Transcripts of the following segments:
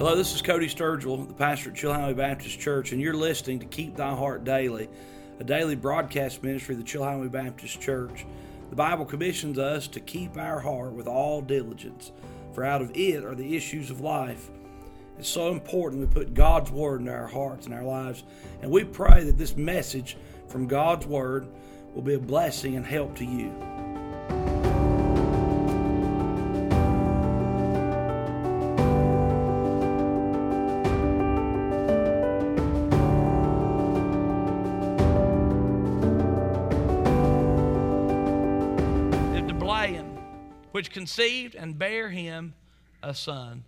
Hello, this is Cody Sturgill, the pastor at Chilhowee Baptist Church, and you're listening to Keep Thy Heart Daily, a daily broadcast ministry of the Chilhowee Baptist Church. The Bible commissions us to keep our heart with all diligence, for out of it are the issues of life. It's so important we put God's Word into our hearts and our lives, and we pray that this message from God's Word will be a blessing and help to you. Conceived and bare him a son.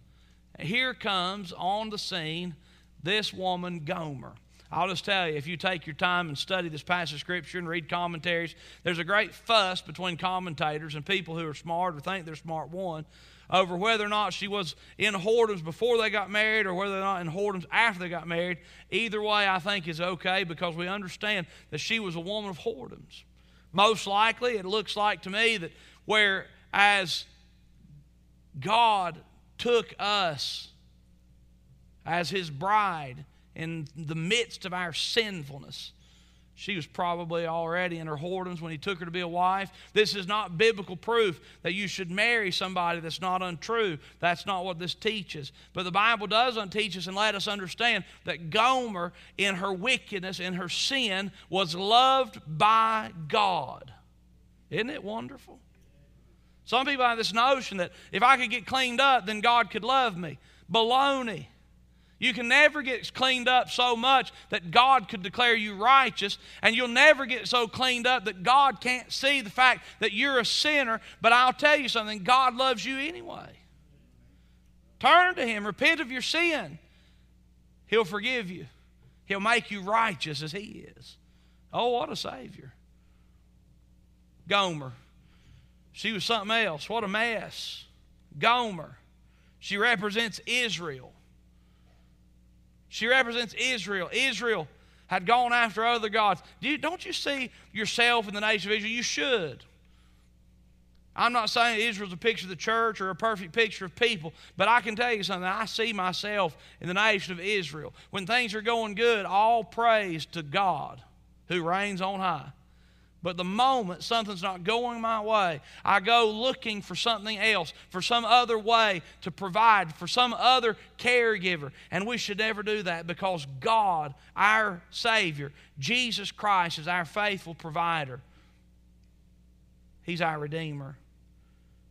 Here comes on the scene this woman, Gomer. I'll just tell you, if you take your time and study this passage of Scripture and read commentaries, there's a great fuss between commentators and people who are smart or think they're smart, one, over whether or not she was in whoredoms before they got married or whether or not in whoredoms after they got married. Either way, I think is okay because we understand that she was a woman of whoredoms. Most likely, it looks like to me that where as God took us as his bride in the midst of our sinfulness. She was probably already in her whoredoms when he took her to be a wife. This is not biblical proof that you should marry somebody that's not untrue. That's not what this teaches. But the Bible does unteach us and let us understand that Gomer, in her wickedness, in her sin, was loved by God. Isn't it wonderful? Some people have this notion that if I could get cleaned up, then God could love me. Baloney. You can never get cleaned up so much that God could declare you righteous, and you'll never get so cleaned up that God can't see the fact that you're a sinner. But I'll tell you something God loves you anyway. Turn to Him, repent of your sin. He'll forgive you, He'll make you righteous as He is. Oh, what a Savior. Gomer. She was something else. What a mess. Gomer. She represents Israel. She represents Israel. Israel had gone after other gods. Do you, don't you see yourself in the nation of Israel? You should. I'm not saying Israel's a picture of the church or a perfect picture of people, but I can tell you something. I see myself in the nation of Israel. When things are going good, all praise to God who reigns on high. But the moment something's not going my way, I go looking for something else, for some other way to provide, for some other caregiver. And we should never do that because God, our Savior, Jesus Christ, is our faithful provider. He's our Redeemer.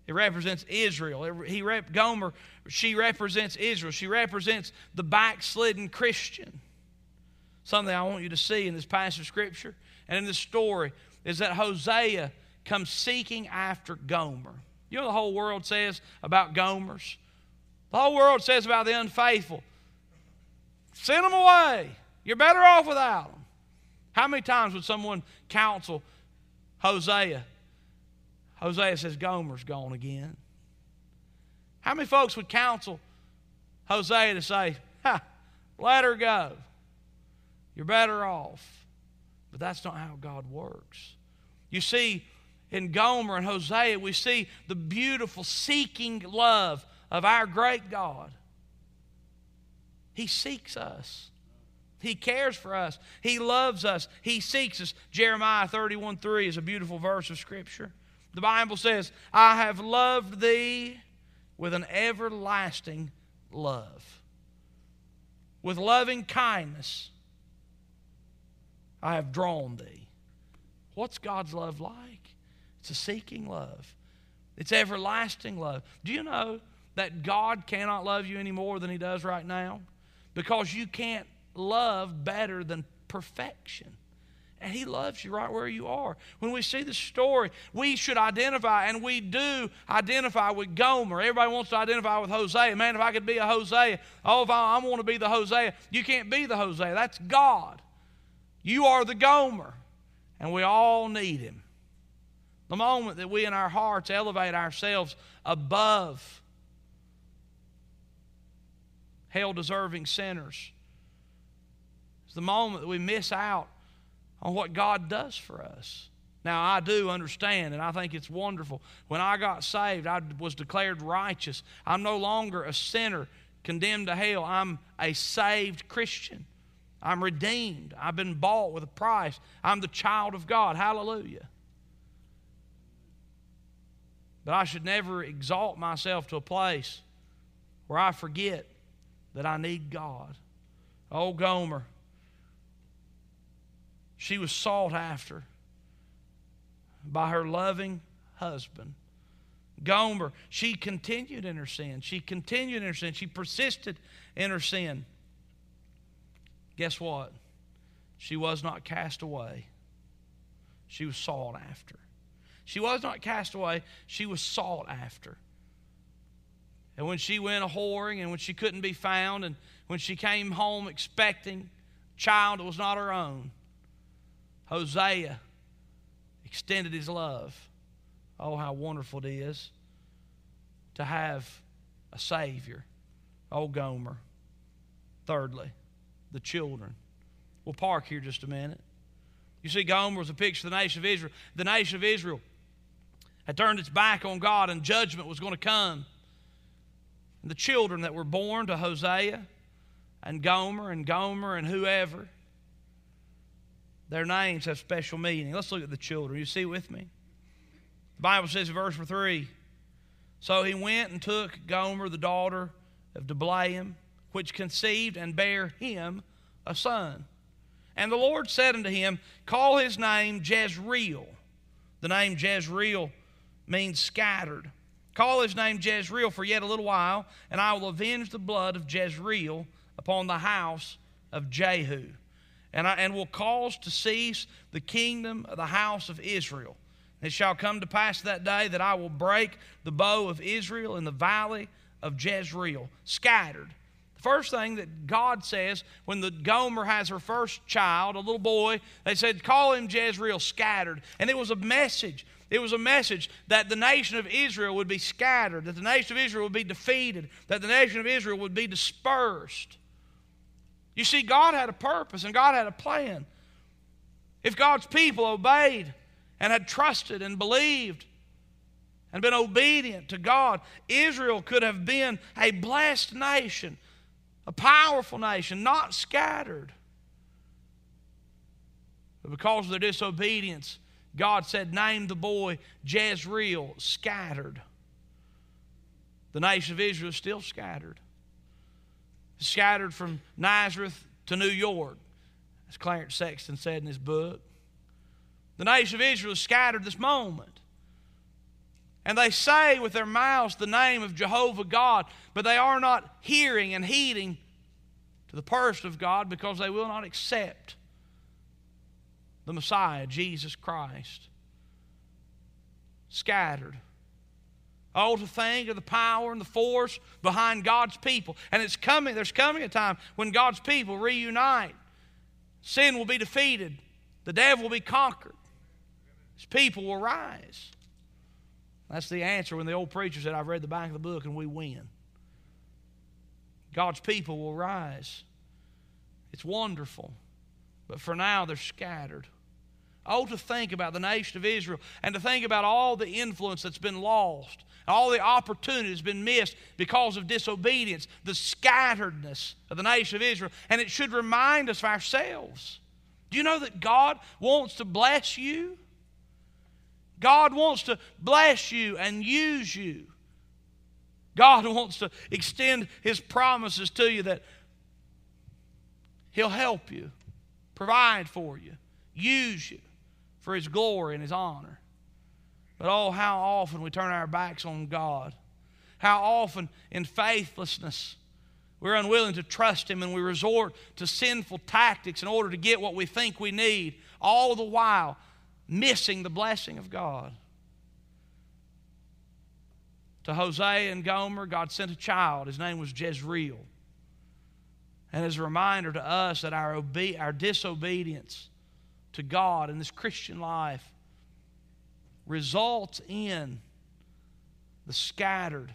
It represents Israel. He rep, Gomer, she represents Israel. She represents the backslidden Christian. Something I want you to see in this passage of Scripture and in this story is that Hosea comes seeking after Gomer. You know the whole world says about Gomers? The whole world says about the unfaithful. Send them away. You're better off without them. How many times would someone counsel Hosea? Hosea says, Gomer's gone again. How many folks would counsel Hosea to say, ha, let her go? You're better off. But that's not how God works. You see, in Gomer and Hosea, we see the beautiful seeking love of our great God. He seeks us. He cares for us. He loves us. He seeks us. Jeremiah 31 3 is a beautiful verse of Scripture. The Bible says, I have loved thee with an everlasting love, with loving kindness I have drawn thee. What's God's love like? It's a seeking love, it's everlasting love. Do you know that God cannot love you any more than He does right now? Because you can't love better than perfection. And he loves you right where you are. When we see the story, we should identify, and we do identify with Gomer. Everybody wants to identify with Hosea. Man, if I could be a Hosea, oh, if I, I want to be the Hosea, you can't be the Hosea. That's God. You are the Gomer, and we all need him. The moment that we in our hearts elevate ourselves above hell deserving sinners is the moment that we miss out on what God does for us. Now, I do understand, and I think it's wonderful. When I got saved, I was declared righteous. I'm no longer a sinner condemned to hell. I'm a saved Christian. I'm redeemed. I've been bought with a price. I'm the child of God. Hallelujah. But I should never exalt myself to a place where I forget that I need God. Oh, Gomer, she was sought after by her loving husband. Gomer, she continued in her sin. She continued in her sin. She persisted in her sin. Guess what? She was not cast away. She was sought after. She was not cast away, she was sought after. And when she went a whoring and when she couldn't be found and when she came home expecting a child that was not her own, Hosea extended his love. Oh, how wonderful it is to have a Savior. Oh, Gomer. Thirdly, the children. We'll park here just a minute. You see, Gomer was a picture of the nation of Israel. The nation of Israel had turned its back on God, and judgment was going to come. And the children that were born to Hosea and Gomer and Gomer and whoever, their names have special meaning. Let's look at the children. You see with me? The Bible says in verse 3 So he went and took Gomer, the daughter of Diblaim, which conceived and bare him a son. And the Lord said unto him, Call his name Jezreel. The name Jezreel means scattered. Call his name Jezreel for yet a little while, and I will avenge the blood of Jezreel upon the house of Jehu, and, I, and will cause to cease the kingdom of the house of Israel. It shall come to pass that day that I will break the bow of Israel in the valley of Jezreel, scattered. First thing that God says when the Gomer has her first child, a little boy, they said, Call him Jezreel, scattered. And it was a message it was a message that the nation of Israel would be scattered, that the nation of Israel would be defeated, that the nation of Israel would be dispersed. You see, God had a purpose and God had a plan. If God's people obeyed and had trusted and believed and been obedient to God, Israel could have been a blessed nation, a powerful nation, not scattered. But because of their disobedience, God said, Name the boy Jezreel, scattered. The nation of Israel is still scattered. Scattered from Nazareth to New York, as Clarence Sexton said in his book. The nation of Israel is scattered this moment. And they say with their mouths the name of Jehovah God, but they are not hearing and heeding to the person of God because they will not accept the Messiah, Jesus Christ. Scattered. Oh, to think of the power and the force behind God's people. And it's coming, there's coming a time when God's people reunite. Sin will be defeated, the devil will be conquered, his people will rise. That's the answer when the old preacher said, I've read the back of the book and we win. God's people will rise. It's wonderful. But for now, they're scattered. Oh, to think about the nation of Israel and to think about all the influence that's been lost, all the opportunity that's been missed because of disobedience, the scatteredness of the nation of Israel. And it should remind us of ourselves. Do you know that God wants to bless you? God wants to bless you and use you. God wants to extend His promises to you that He'll help you provide for you, use you for His glory and His honor. But oh, how often we turn our backs on God. How often in faithlessness we're unwilling to trust Him and we resort to sinful tactics in order to get what we think we need, all the while missing the blessing of God. To Hosea and Gomer, God sent a child. His name was Jezreel. And as a reminder to us that our, obe- our disobedience to God in this Christian life results in the scattered,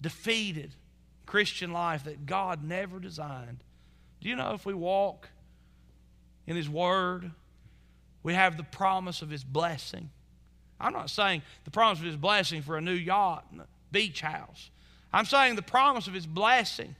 defeated Christian life that God never designed. Do you know if we walk in His Word, we have the promise of His blessing? I'm not saying the promise of His blessing for a new yacht and a beach house. I'm saying the promise of His blessing.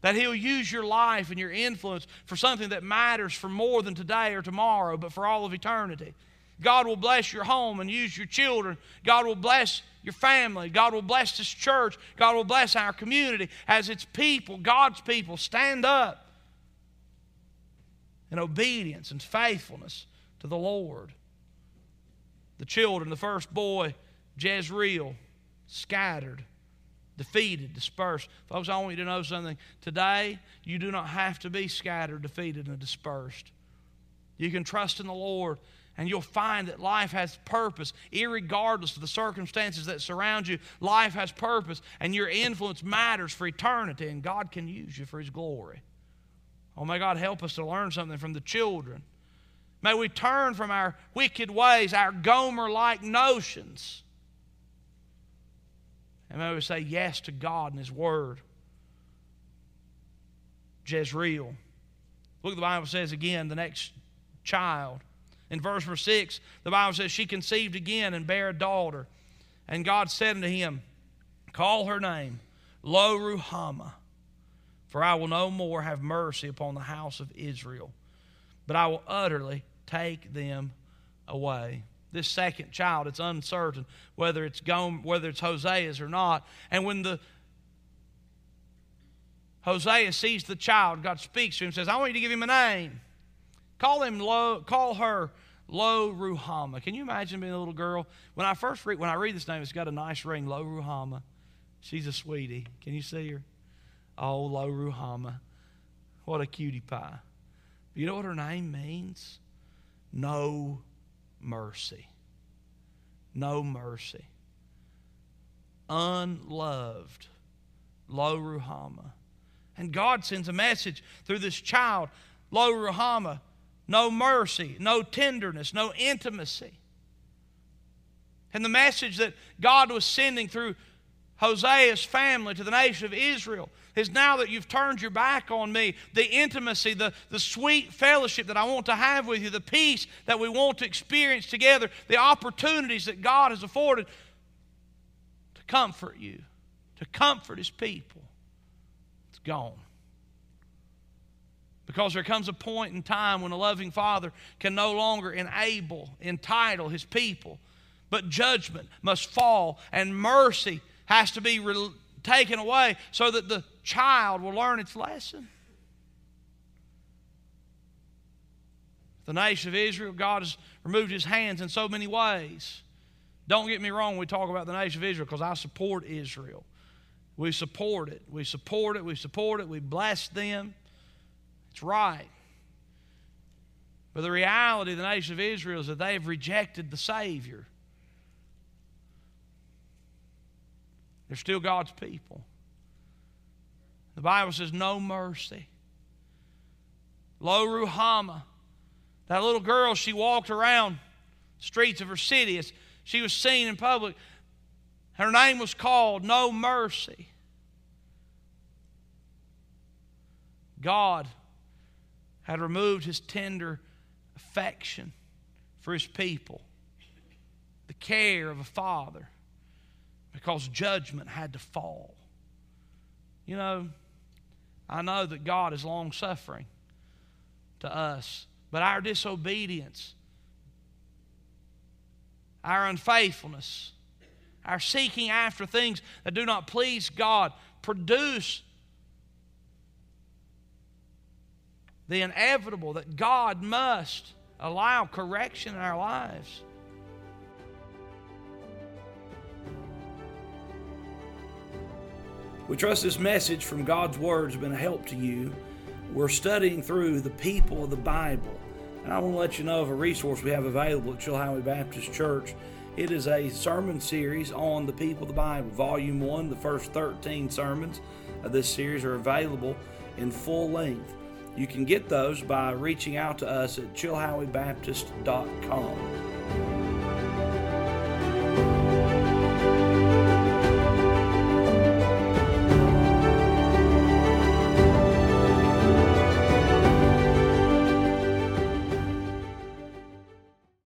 That He'll use your life and your influence for something that matters for more than today or tomorrow, but for all of eternity. God will bless your home and use your children. God will bless your family. God will bless this church. God will bless our community as its people, God's people, stand up in obedience and faithfulness to the Lord. The children, the first boy, Jezreel, scattered, defeated, dispersed. Folks, I want you to know something. Today, you do not have to be scattered, defeated, and dispersed. You can trust in the Lord and you'll find that life has purpose, regardless of the circumstances that surround you. Life has purpose, and your influence matters for eternity, and God can use you for His glory. Oh, may God help us to learn something from the children. May we turn from our wicked ways, our Gomer like notions, and may we say yes to God and His Word. Jezreel. Look, the Bible says again, the next child. In verse 6, the Bible says, She conceived again and bare a daughter. And God said unto him, Call her name Lo Ruhamah, for I will no more have mercy upon the house of Israel, but I will utterly take them away. This second child, it's uncertain whether it's Gom, whether it's Hosea's or not. And when the Hosea sees the child, God speaks to him and says, I want you to give him a name. Call him Lo, call her Lo Ruhamah. Can you imagine being a little girl? When I first read, when I read this name, it's got a nice ring, Lo Ruhamah. She's a sweetie. Can you see her? Oh, Lo Ruhamah. What a cutie pie. You know what her name means? No mercy. No mercy. Unloved. Lo Ruhamah. And God sends a message through this child, Lo Ruhamah no mercy, no tenderness, no intimacy. And the message that God was sending through Hosea's family to the nation of Israel is now that you've turned your back on me, the intimacy, the, the sweet fellowship that I want to have with you, the peace that we want to experience together, the opportunities that God has afforded to comfort you, to comfort His people, it's gone. Because there comes a point in time when a loving father can no longer enable, entitle his people, but judgment must fall and mercy has to be re- taken away so that the child will learn its lesson. The nation of Israel, God has removed his hands in so many ways. Don't get me wrong, we talk about the nation of Israel because I support Israel. We support it. We support it. We support it. We bless them. It's right. But the reality of the nation of Israel is that they have rejected the Savior. They're still God's people. The Bible says, no mercy. Lo Ruhamah. That little girl, she walked around streets of her city as she was seen in public. Her name was called No Mercy. God had removed his tender affection for his people, the care of a father, because judgment had to fall. You know, I know that God is long suffering to us, but our disobedience, our unfaithfulness, our seeking after things that do not please God produce the inevitable that God must allow correction in our lives. We trust this message from God's Word has been a help to you. We're studying through the people of the Bible. And I want to let you know of a resource we have available at Chilhowee Baptist Church. It is a sermon series on the people of the Bible. Volume 1, the first 13 sermons of this series are available in full length. You can get those by reaching out to us at chilhoweebaptist.com.